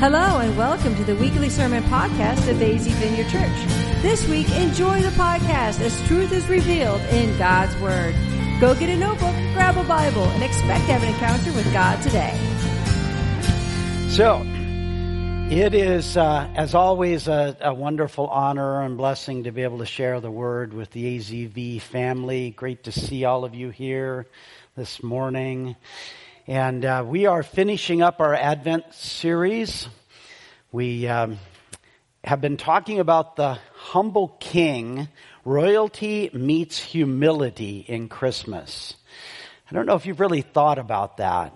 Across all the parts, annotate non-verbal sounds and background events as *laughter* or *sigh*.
Hello and welcome to the weekly sermon podcast of Daisy Vineyard Church. This week, enjoy the podcast as truth is revealed in God's Word. Go get a notebook, grab a Bible, and expect to have an encounter with God today. So, it is, uh, as always, a, a, wonderful honor and blessing to be able to share the Word with the AZV family. Great to see all of you here this morning. And uh, we are finishing up our Advent series. We um, have been talking about the humble king. Royalty meets humility in Christmas. I don't know if you've really thought about that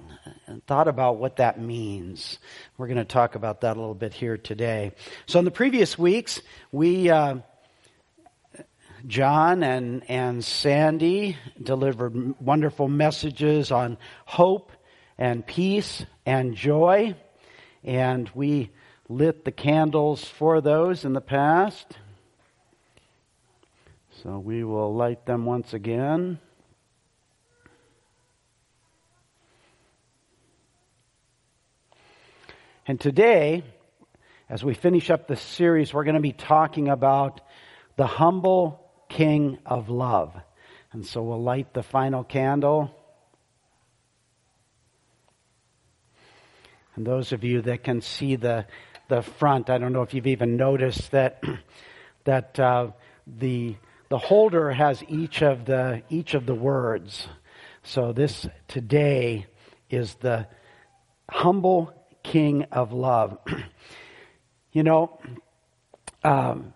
and thought about what that means. We're going to talk about that a little bit here today. So in the previous weeks, we, uh, John and, and Sandy delivered wonderful messages on hope and peace and joy. And we lit the candles for those in the past. So we will light them once again. And today, as we finish up the series, we're going to be talking about the humble King of Love. And so we'll light the final candle. And those of you that can see the, the front, I don't know if you've even noticed that, *clears throat* that uh, the, the holder has each of the, each of the words. So this today is the humble king of love. *clears throat* you know, um,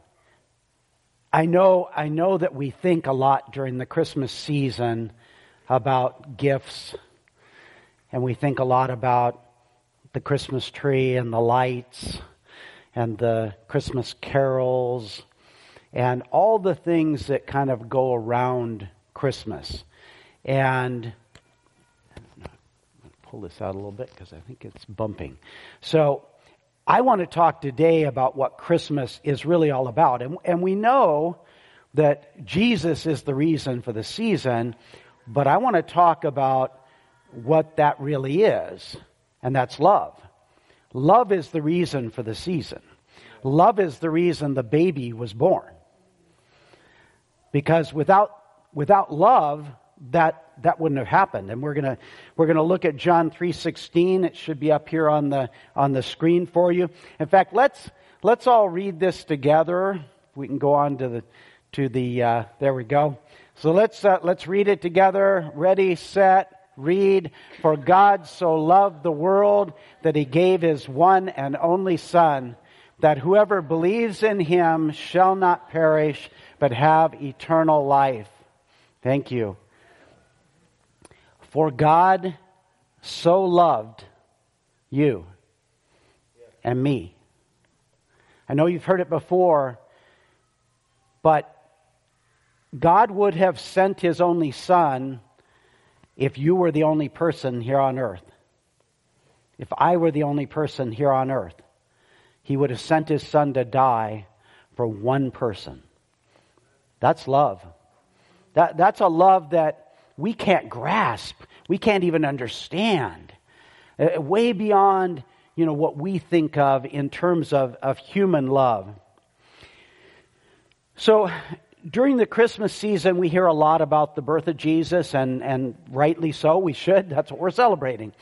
I know, I know that we think a lot during the Christmas season about gifts, and we think a lot about the Christmas tree and the lights and the Christmas carols and all the things that kind of go around Christmas. And pull this out a little bit because I think it's bumping. So I want to talk today about what Christmas is really all about. And, and we know that Jesus is the reason for the season, but I want to talk about what that really is and that's love. Love is the reason for the season. Love is the reason the baby was born. Because without, without love, that, that wouldn't have happened. And we're gonna, we're gonna look at John 3.16. It should be up here on the, on the screen for you. In fact, let's, let's all read this together. We can go on to the, to the, uh, there we go. So let's, uh, let's read it together. Ready, set, read, For God so loved the world that he gave his one and only Son, that whoever believes in him shall not perish, but have eternal life. Thank you. For God so loved you and me. I know you've heard it before, but God would have sent his only Son if you were the only person here on earth, if I were the only person here on earth, he would have sent his son to die for one person. That's love. That, that's a love that we can't grasp. We can't even understand. Uh, way beyond, you know, what we think of in terms of, of human love. So during the Christmas season, we hear a lot about the birth of Jesus, and, and rightly so. We should. *laughs* That's what we're celebrating.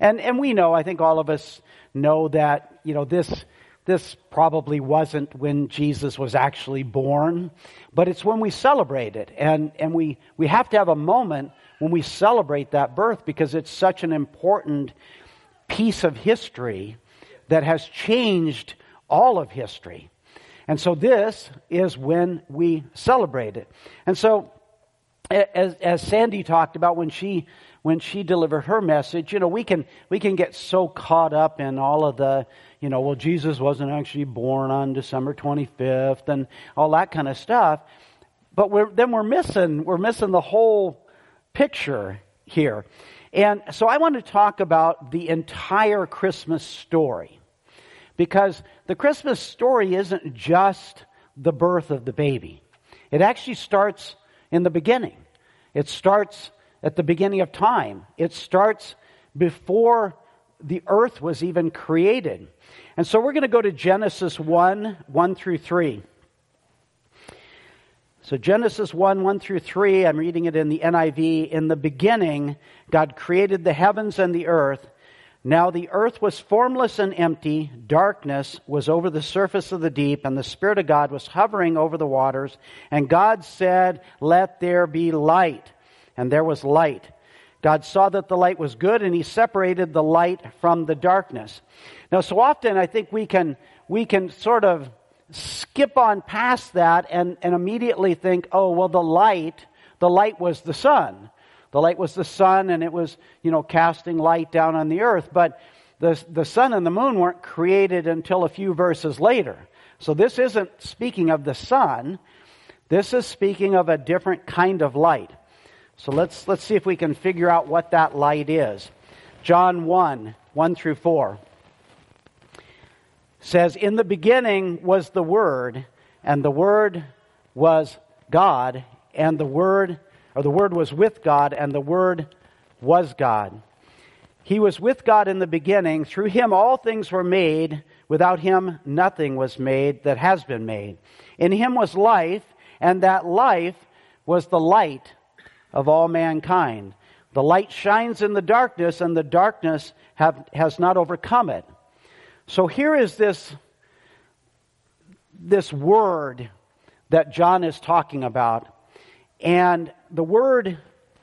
And, and we know, I think all of us know that, you know, this, this probably wasn't when Jesus was actually born, but it's when we celebrate it. And, and we, we have to have a moment when we celebrate that birth because it's such an important piece of history that has changed all of history. And so this is when we celebrate it. And so, as, as Sandy talked about when she when she delivered her message, you know, we can we can get so caught up in all of the, you know, well, Jesus wasn't actually born on December 25th and all that kind of stuff. But we're, then we're missing we're missing the whole picture here. And so I want to talk about the entire Christmas story. Because the Christmas story isn't just the birth of the baby. It actually starts in the beginning. It starts at the beginning of time. It starts before the earth was even created. And so we're going to go to Genesis 1 1 through 3. So, Genesis 1 1 through 3, I'm reading it in the NIV. In the beginning, God created the heavens and the earth. Now the earth was formless and empty, darkness was over the surface of the deep, and the Spirit of God was hovering over the waters. And God said, Let there be light. And there was light. God saw that the light was good, and He separated the light from the darkness. Now, so often I think we can, we can sort of skip on past that and, and immediately think, oh, well, the light, the light was the sun. The light was the sun and it was, you know, casting light down on the earth. But the, the sun and the moon weren't created until a few verses later. So this isn't speaking of the sun. This is speaking of a different kind of light. So let's, let's see if we can figure out what that light is. John 1, 1 through 4 says, In the beginning was the Word, and the Word was God, and the Word or the Word was with God, and the Word was God. He was with God in the beginning. Through him all things were made. Without him nothing was made that has been made. In him was life, and that life was the light of all mankind. The light shines in the darkness, and the darkness have, has not overcome it. So here is this, this word that John is talking about. And the Word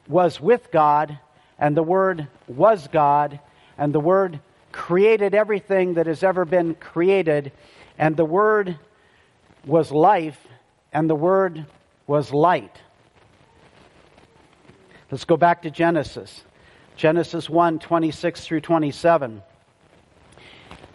was with God, and the Word was God, and the Word created everything that has ever been created, and the Word was life, and the Word was light. Let's go back to Genesis. Genesis 1 26 through 27.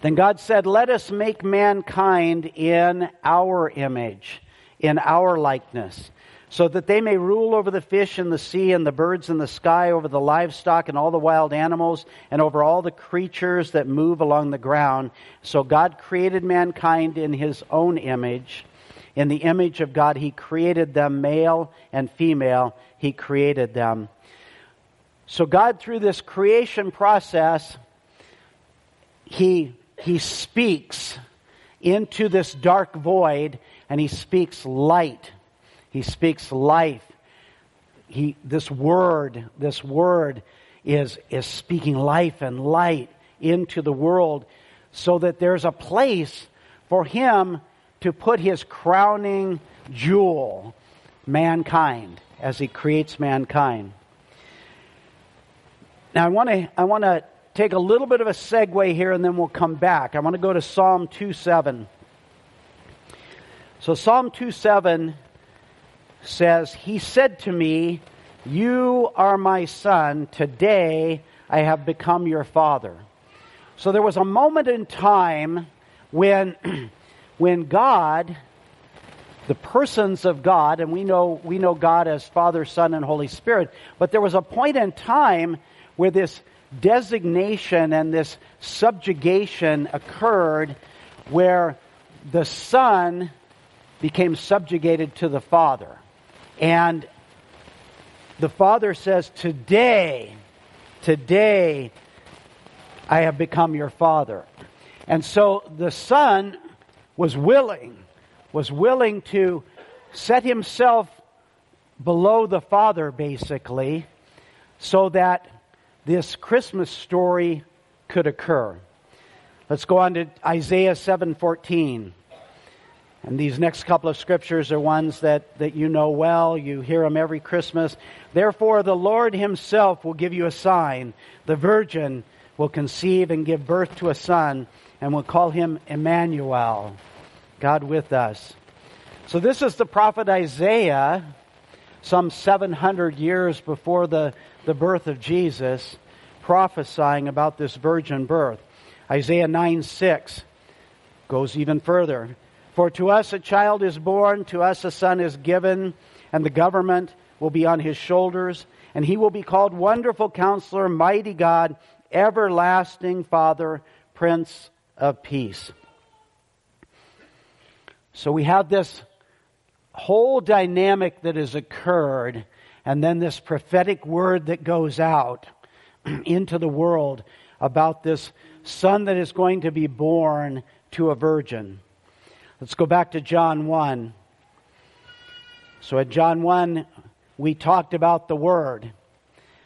Then God said, Let us make mankind in our image, in our likeness so that they may rule over the fish in the sea and the birds in the sky, over the livestock and all the wild animals, and over all the creatures that move along the ground. So God created mankind in his own image. In the image of God, he created them, male and female, he created them. So God, through this creation process, he, he speaks into this dark void and he speaks light he speaks life. He, this word, this word is, is speaking life and light into the world so that there's a place for him to put his crowning jewel, mankind, as he creates mankind. Now, I want to I want to take a little bit of a segue here, and then we'll come back. I want to go to Psalm 2 7. So, Psalm 2 7 says, He said to me, You are my son. Today I have become your father. So there was a moment in time when, *clears throat* when God, the persons of God, and we know, we know God as Father, Son, and Holy Spirit, but there was a point in time where this designation and this subjugation occurred where the Son became subjugated to the Father. And the Father says, Today, today, I have become your Father. And so the Son was willing, was willing to set himself below the Father, basically, so that this Christmas story could occur. Let's go on to Isaiah 7:14. And these next couple of scriptures are ones that, that you know well. You hear them every Christmas. Therefore, the Lord Himself will give you a sign. The virgin will conceive and give birth to a son, and will call him Emmanuel, God with us. So, this is the prophet Isaiah, some 700 years before the, the birth of Jesus, prophesying about this virgin birth. Isaiah 9 6 goes even further. For to us a child is born, to us a son is given, and the government will be on his shoulders, and he will be called Wonderful Counselor, Mighty God, Everlasting Father, Prince of Peace. So we have this whole dynamic that has occurred, and then this prophetic word that goes out *clears throat* into the world about this son that is going to be born to a virgin. Let's go back to John 1. So at John 1, we talked about the Word.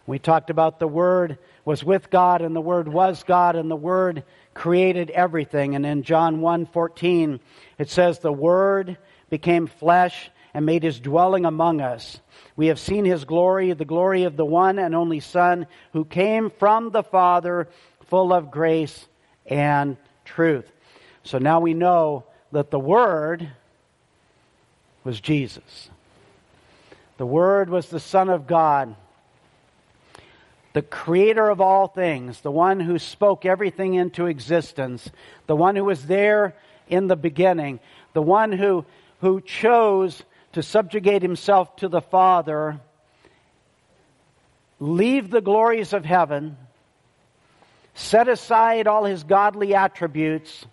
We talked about the Word was with God and the Word was God and the Word created everything. And in John 1:14 it says the Word became flesh and made his dwelling among us. We have seen his glory, the glory of the one and only Son who came from the Father, full of grace and truth. So now we know that the Word was Jesus. The Word was the Son of God, the creator of all things, the one who spoke everything into existence, the one who was there in the beginning, the one who, who chose to subjugate himself to the Father, leave the glories of heaven, set aside all his godly attributes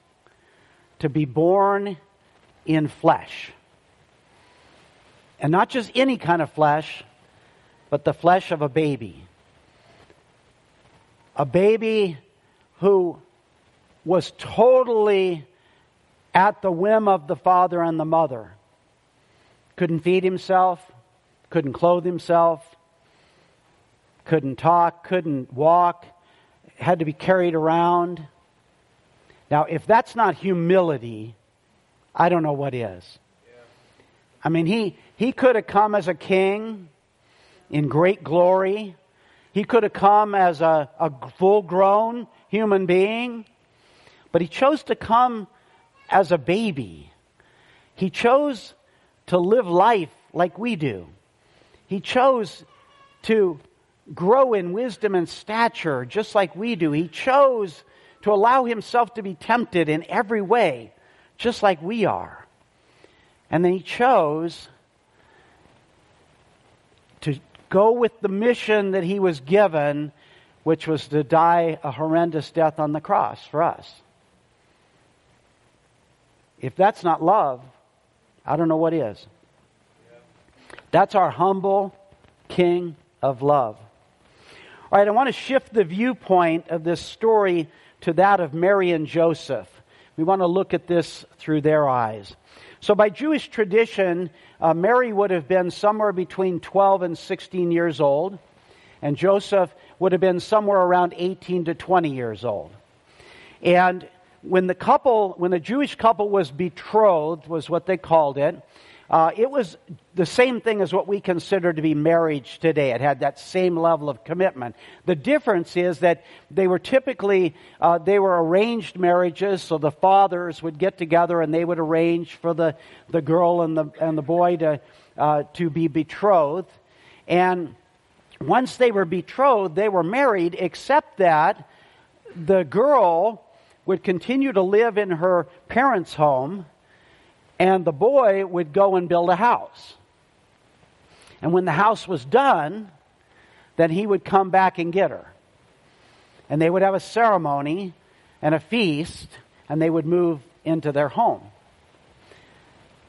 to be born in flesh. And not just any kind of flesh, but the flesh of a baby. A baby who was totally at the whim of the father and the mother couldn't feed himself, couldn't clothe himself, couldn't talk, couldn't walk, had to be carried around. Now, if that's not humility, I don't know what is. I mean, he, he could have come as a king in great glory. He could have come as a, a full grown human being, but he chose to come as a baby. He chose to live life like we do. He chose to grow in wisdom and stature just like we do. He chose to allow himself to be tempted in every way just like we are. And then he chose to go with the mission that he was given, which was to die a horrendous death on the cross for us. If that's not love, I don't know what is. That's our humble King of love. All right, I want to shift the viewpoint of this story to that of Mary and Joseph. We want to look at this through their eyes. So, by Jewish tradition, uh, Mary would have been somewhere between 12 and 16 years old, and Joseph would have been somewhere around 18 to 20 years old. And when the couple, when the Jewish couple was betrothed, was what they called it, uh, it was the same thing as what we consider to be marriage today. It had that same level of commitment. The difference is that they were typically uh, they were arranged marriages, so the fathers would get together and they would arrange for the, the girl and the and the boy to uh, to be betrothed. And once they were betrothed, they were married, except that the girl would continue to live in her parents' home and the boy would go and build a house. And when the house was done, then he would come back and get her. And they would have a ceremony and a feast, and they would move into their home.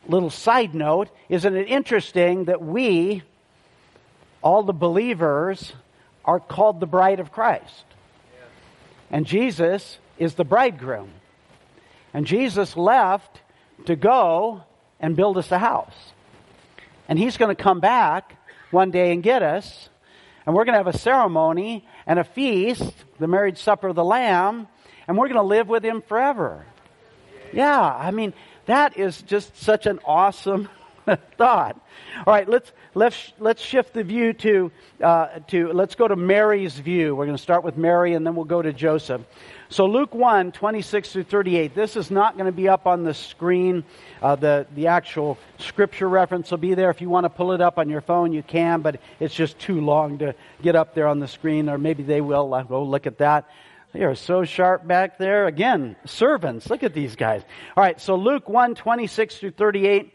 Little side note isn't it interesting that we, all the believers, are called the bride of Christ? And Jesus is the bridegroom. And Jesus left to go and build us a house. And he's going to come back one day and get us. And we're going to have a ceremony and a feast, the marriage supper of the Lamb, and we're going to live with him forever. Yeah, I mean, that is just such an awesome *laughs* thought. All right, let's let's let's shift the view to uh, to let's go to Mary's view. We're going to start with Mary, and then we'll go to Joseph. So Luke 1, 26 through 38. This is not going to be up on the screen. Uh, the, the actual scripture reference will be there. If you want to pull it up on your phone, you can, but it's just too long to get up there on the screen, or maybe they will. I'll go look at that. They are so sharp back there. Again, servants. Look at these guys. All right, so Luke 1, 26 through 38.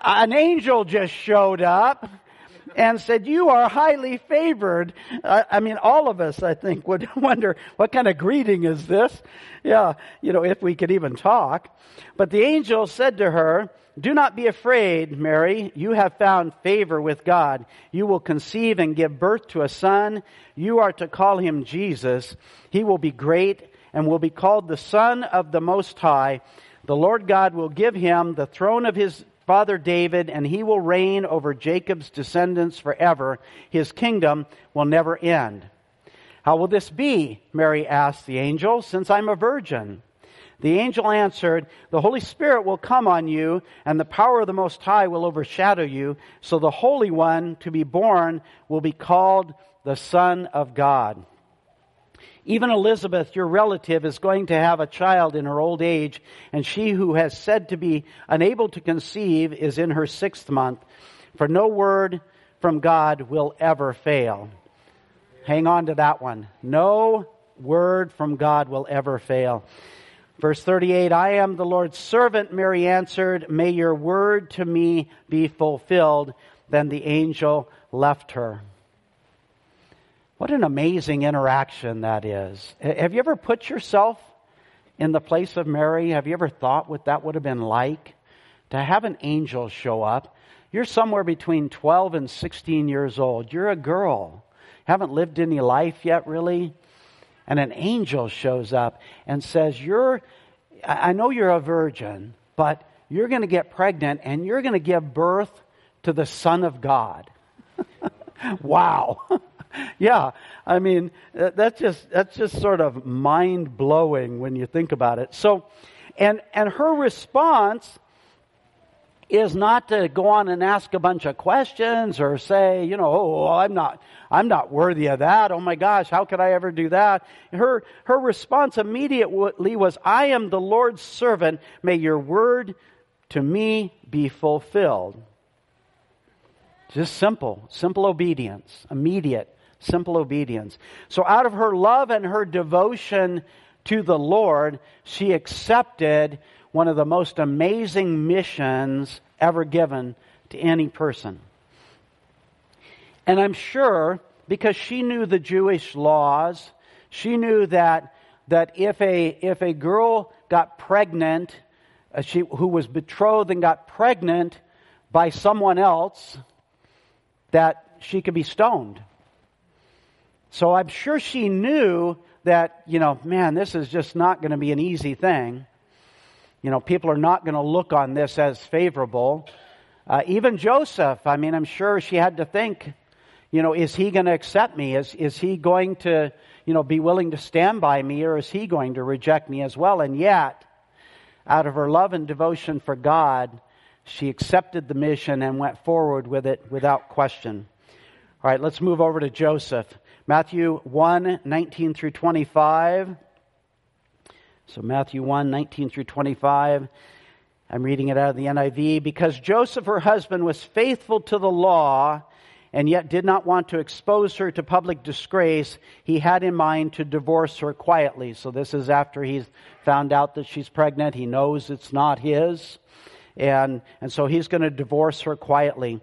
An angel just showed up and said, You are highly favored. I mean, all of us, I think, would *laughs* wonder what kind of greeting is this? Yeah, you know, if we could even talk. But the angel said to her, Do not be afraid, Mary. You have found favor with God. You will conceive and give birth to a son. You are to call him Jesus. He will be great and will be called the Son of the Most High. The Lord God will give him the throne of his father David, and he will reign over Jacob's descendants forever. His kingdom will never end. How will this be? Mary asked the angel, since I'm a virgin. The angel answered, The Holy Spirit will come on you, and the power of the Most High will overshadow you. So the Holy One to be born will be called the Son of God. Even Elizabeth, your relative, is going to have a child in her old age, and she who has said to be unable to conceive is in her sixth month, for no word from God will ever fail. Hang on to that one. No word from God will ever fail. Verse 38, I am the Lord's servant, Mary answered. May your word to me be fulfilled. Then the angel left her. What an amazing interaction that is. Have you ever put yourself in the place of Mary? Have you ever thought what that would have been like? To have an angel show up. You're somewhere between 12 and 16 years old. You're a girl. Haven't lived any life yet, really. And an angel shows up and says, You're, I know you're a virgin, but you're going to get pregnant and you're going to give birth to the Son of God. *laughs* wow. *laughs* *laughs* yeah, I mean uh, that's just that's just sort of mind blowing when you think about it. So, and and her response is not to go on and ask a bunch of questions or say, you know, oh, oh, I'm not I'm not worthy of that. Oh my gosh, how could I ever do that? Her her response immediately was, I am the Lord's servant. May your word to me be fulfilled. Just simple, simple obedience, immediate simple obedience. So, out of her love and her devotion to the Lord, she accepted one of the most amazing missions ever given to any person. And I'm sure because she knew the Jewish laws, she knew that, that if, a, if a girl got pregnant, uh, she, who was betrothed and got pregnant by someone else, that she could be stoned. So I'm sure she knew that, you know, man, this is just not going to be an easy thing. You know, people are not going to look on this as favorable. Uh, even Joseph, I mean, I'm sure she had to think, you know, is he going to accept me? Is, is he going to, you know, be willing to stand by me or is he going to reject me as well? And yet, out of her love and devotion for God, she accepted the mission and went forward with it without question. All right, let's move over to Joseph. Matthew 1 19 through 25. So, Matthew 1 19 through 25. I'm reading it out of the NIV. Because Joseph, her husband, was faithful to the law and yet did not want to expose her to public disgrace, he had in mind to divorce her quietly. So, this is after he's found out that she's pregnant. He knows it's not his. And, and so he's going to divorce her quietly.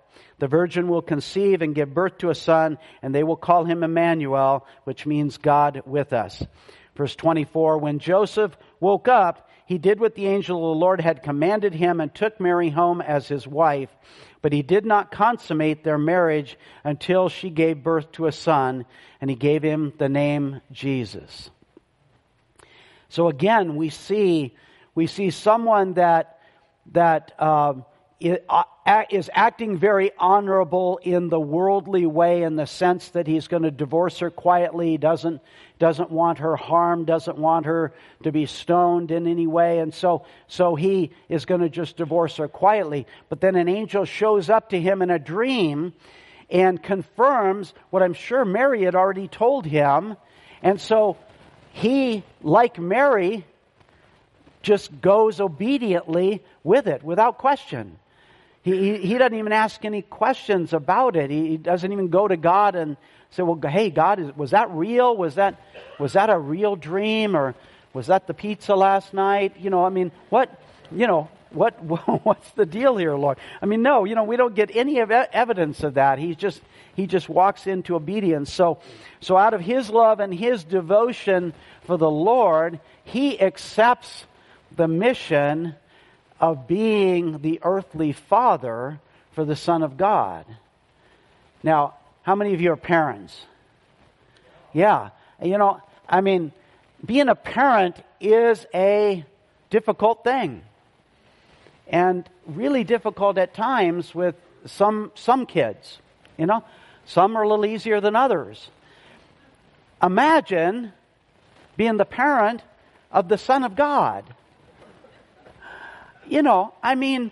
The virgin will conceive and give birth to a son, and they will call him Emmanuel, which means God with us. Verse 24, when Joseph woke up, he did what the angel of the Lord had commanded him and took Mary home as his wife. But he did not consummate their marriage until she gave birth to a son, and he gave him the name Jesus. So again, we see, we see someone that, that, uh, Uh, is acting very honorable in the worldly way in the sense that he's going to divorce her quietly, doesn't, doesn't want her harmed, doesn't want her to be stoned in any way. And so, so he is going to just divorce her quietly. But then an angel shows up to him in a dream and confirms what I'm sure Mary had already told him. And so he, like Mary, just goes obediently with it without question. He, he, doesn't even ask any questions about it. He, doesn't even go to God and say, well, hey, God, is, was that real? Was that, was that a real dream? Or was that the pizza last night? You know, I mean, what, you know, what, *laughs* what's the deal here, Lord? I mean, no, you know, we don't get any evidence of that. He just, he just walks into obedience. So, so out of his love and his devotion for the Lord, he accepts the mission of being the earthly father for the Son of God. Now, how many of you are parents? Yeah. You know, I mean, being a parent is a difficult thing. And really difficult at times with some, some kids. You know, some are a little easier than others. Imagine being the parent of the Son of God you know, I mean,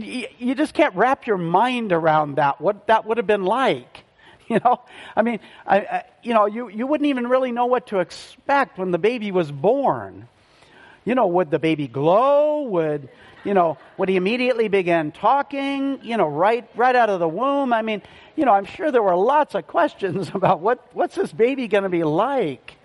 you just can't wrap your mind around that, what that would have been like. *laughs* You know, I mean, I, I, you know, you, you wouldn't even really know what to expect when the baby was born. You know, would the baby glow? Would, you know, would he immediately begin talking? You know, right, right out of the womb? I mean, you know, I'm sure there were lots of questions *laughs* about what, what's this baby going to be like?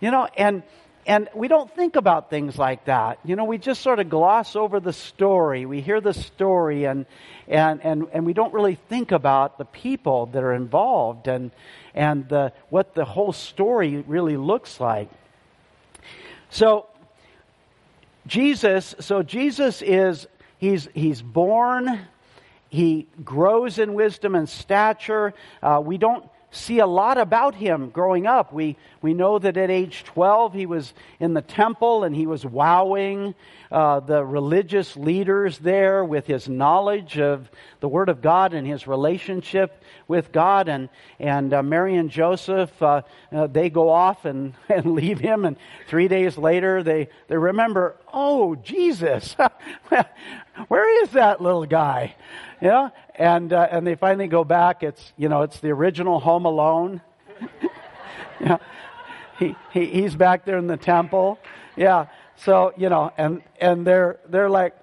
You know, and, and we don't think about things like that. You know, we just sort of gloss over the story. We hear the story and, and, and, and we don't really think about the people that are involved and, and the, what the whole story really looks like. So, Jesus, so Jesus is, he's, he's born, he grows in wisdom and stature. Uh, we don't see a lot about him growing up. We, we know that at age 12 he was in the temple and he was wowing uh, the religious leaders there with his knowledge of the Word of God and his relationship with God. And, and uh, Mary and Joseph, uh, uh they go off and, *laughs* and leave him. And three days later they, they remember, oh, Jesus, *laughs* where is that little guy? Know, and uh, and they finally go back. It's you know it's the original Home Alone. *laughs* yeah, he, he he's back there in the temple. Yeah, so you know, and and they're they're like,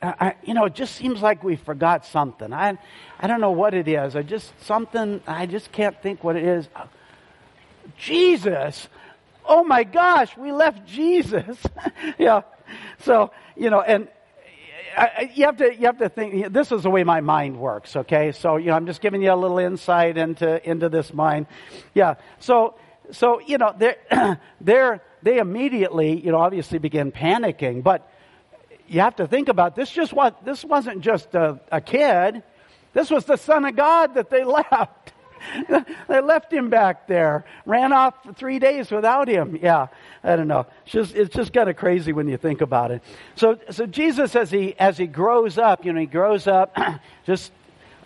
I, you know, it just seems like we forgot something. I I don't know what it is. I just something. I just can't think what it is. Jesus. Oh my gosh, we left Jesus. *laughs* yeah. So, you know, and I, you have to you have to think. This is the way my mind works. Okay, so you know I'm just giving you a little insight into into this mind. Yeah. So so you know they're *clears throat* they're they immediately you know obviously begin panicking, but you have to think about this. Just what this wasn't just a, a kid. This was the Son of God that they *laughs* left. *laughs* they left him back there. Ran off for three days without him. Yeah, I don't know. It's just, it's just kind of crazy when you think about it. So, so Jesus, as he as he grows up, you know, he grows up. *clears throat* just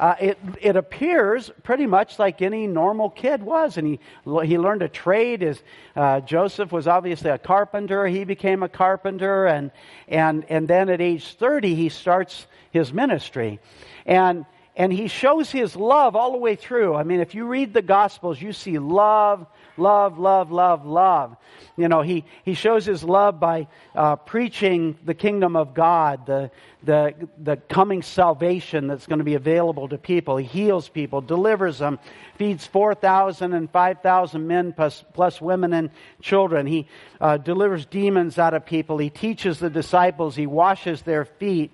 uh, it it appears pretty much like any normal kid was, and he he learned a trade. His uh, Joseph was obviously a carpenter. He became a carpenter, and and and then at age thirty, he starts his ministry, and and he shows his love all the way through. I mean, if you read the Gospels, you see love, love, love, love, love. You know, he, he shows his love by uh, preaching the kingdom of God, the, the, the coming salvation that's going to be available to people. He heals people, delivers them, feeds 4,000 and 5,000 men plus, plus women and children. He uh, delivers demons out of people. He teaches the disciples. He washes their feet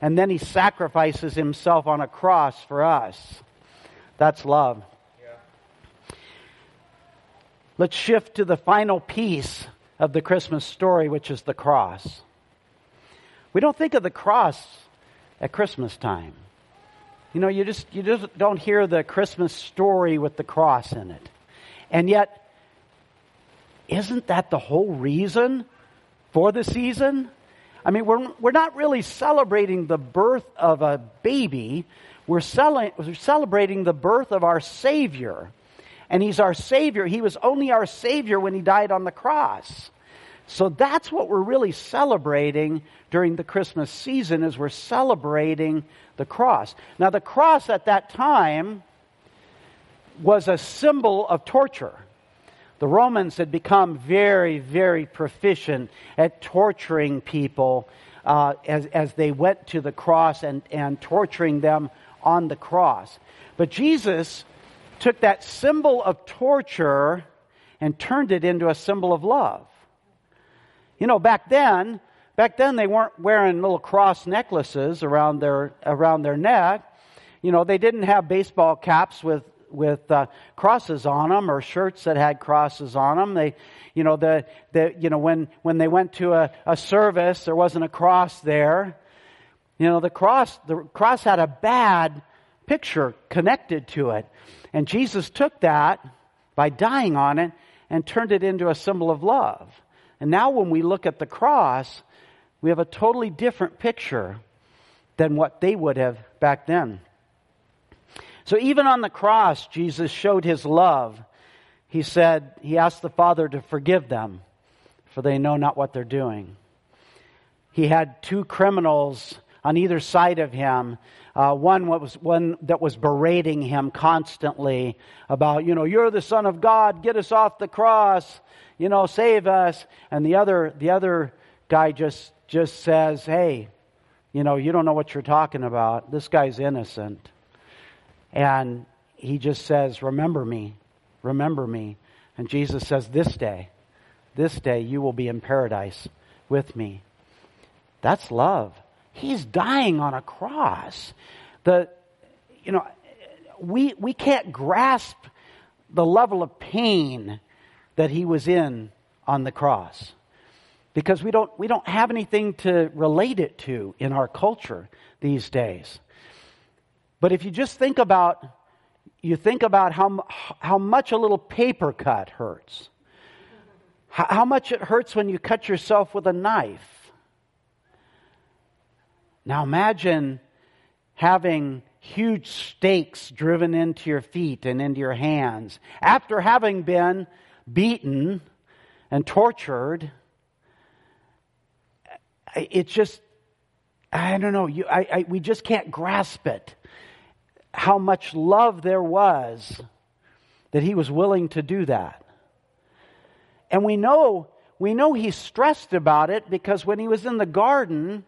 and then he sacrifices himself on a cross for us. That's love. Yeah. Let's shift to the final piece of the Christmas story, which is the cross. We don't think of the cross at Christmas time. You know, you just you just don't hear the Christmas story with the cross in it. And yet isn't that the whole reason for the season? I mean, we're, we're not really celebrating the birth of a baby. We're, we're celebrating the birth of our Savior. And He's our Savior. He was only our Savior when He died on the cross. So that's what we're really celebrating during the Christmas season is we're celebrating the cross. Now the cross at that time was a symbol of torture. The Romans had become very, very proficient at torturing people uh, as, as they went to the cross and, and torturing them on the cross. But Jesus took that symbol of torture and turned it into a symbol of love. You know, back then, back then they weren't wearing little cross necklaces around their around their neck. You know, they didn't have baseball caps with with uh, crosses on them or shirts that had crosses on them. They, you know, the, the you know when when they went to a, a service, there wasn't a cross there. You know, the cross the cross had a bad picture connected to it, and Jesus took that by dying on it and turned it into a symbol of love. And now when we look at the cross, we have a totally different picture than what they would have back then. So even on the cross, Jesus showed his love. He said, He asked the Father to forgive them, for they know not what they're doing. He had two criminals on either side of him. Uh, one was one that was berating him constantly about, you know, you're the Son of God, get us off the cross you know, save us. And the other, the other guy just, just says, hey, you know, you don't know what you're talking about. This guy's innocent. And he just says, remember me, remember me. And Jesus says, this day, this day you will be in paradise with me. That's love. He's dying on a cross. The, you know, we, we can't grasp the level of pain that he was in on the cross. Because we don't, we don't have anything to relate it to in our culture these days. But if you just think about, you think about how, how much a little paper cut hurts. How, how much it hurts when you cut yourself with a knife. Now imagine having huge stakes driven into your feet and into your hands after having been beaten and tortured. It's just, I don't know, you, I, I, we just can't grasp it. How much love there was that he was willing to do that. And we know, we know he stressed about it because when he was in the garden,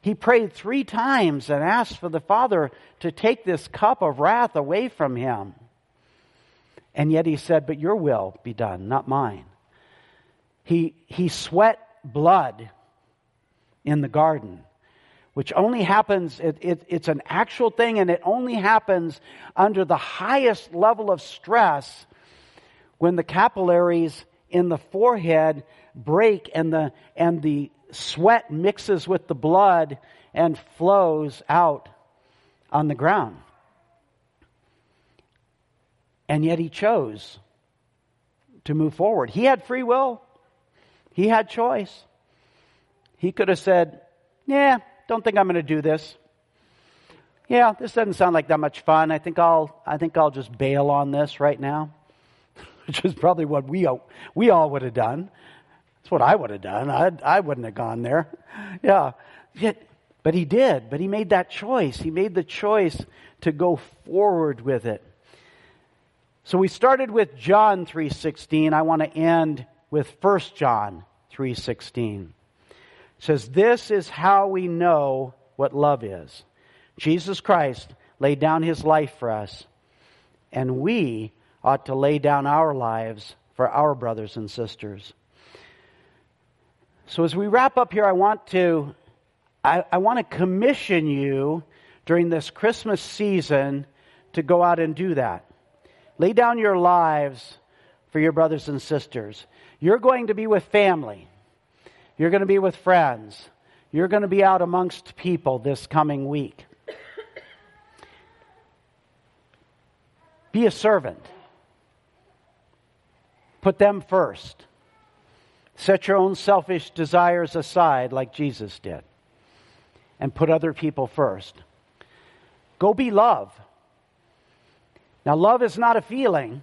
he prayed three times and asked for the Father to take this cup of wrath away from him. And yet he said, But your will be done, not mine. He, he sweat blood in the garden, which only happens, it, it, it's an actual thing, and it only happens under the highest level of stress when the capillaries in the forehead break and the, and the sweat mixes with the blood and flows out on the ground. And yet he chose to move forward. He had free will, he had choice. He could have said, Yeah, don't think I'm going to do this. Yeah, this doesn't sound like that much fun. I think I'll, I think I'll just bail on this right now, *laughs* which is probably what we, we all would have done. That's what I would have done. I, I wouldn't have gone there. *laughs* Yeah. Yet, but he did. But he made that choice. He made the choice to go forward with it. So we started with John 3:16. I want to end with 1 John 3:16. Says this is how we know what love is. Jesus Christ laid down his life for us, and we ought to lay down our lives for our brothers and sisters. So as we wrap up here, I want to I, I want to commission you during this Christmas season to go out and do that. Lay down your lives for your brothers and sisters. You're going to be with family. You're going to be with friends. You're going to be out amongst people this coming week. Be a servant. Put them first. Set your own selfish desires aside like Jesus did and put other people first. Go be love. Now, love is not a feeling,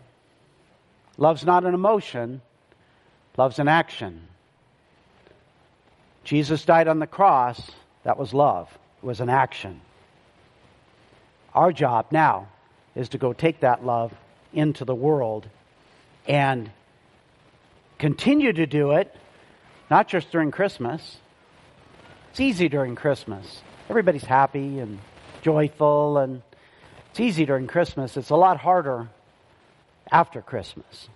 love's not an emotion, love's an action. Jesus died on the cross, that was love, it was an action. Our job now is to go take that love into the world and continue to do it, not just during Christmas. It's easy during Christmas. Everybody's happy and joyful, and it's easy during Christmas. It's a lot harder after Christmas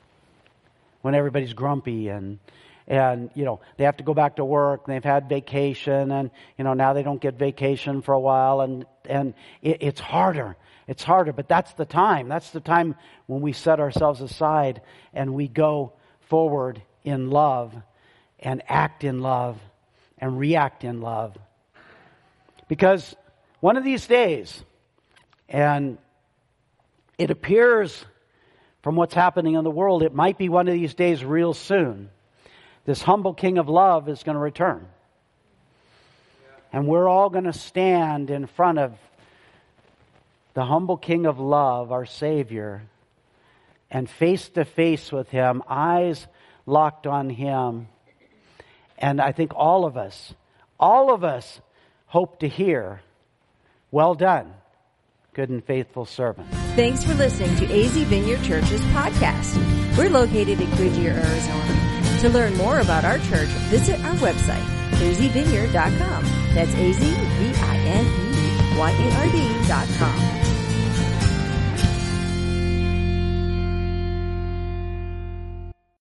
when everybody's grumpy and and you know they have to go back to work they've had vacation and you know now they don't get vacation for a while and and it, it's harder. It's harder but that's the time. That's the time when we set ourselves aside and we go forward in love and act in love and react in love. Because one of these days and it appears from what's happening in the world it might be one of these days real soon this humble king of love is going to return. And we're all going to stand in front of the humble king of love, our Savior, and face to face with him, eyes locked on him. And I think all of us, all of us hope to hear, well done, good and faithful servant. Thanks for listening to AZ Vineyard Church's podcast. We're located in Goodyear, Arizona. To learn more about our church, visit our website, azvineyard.com. That's A-Z-V-I-N-E-Y-A-R-D.com.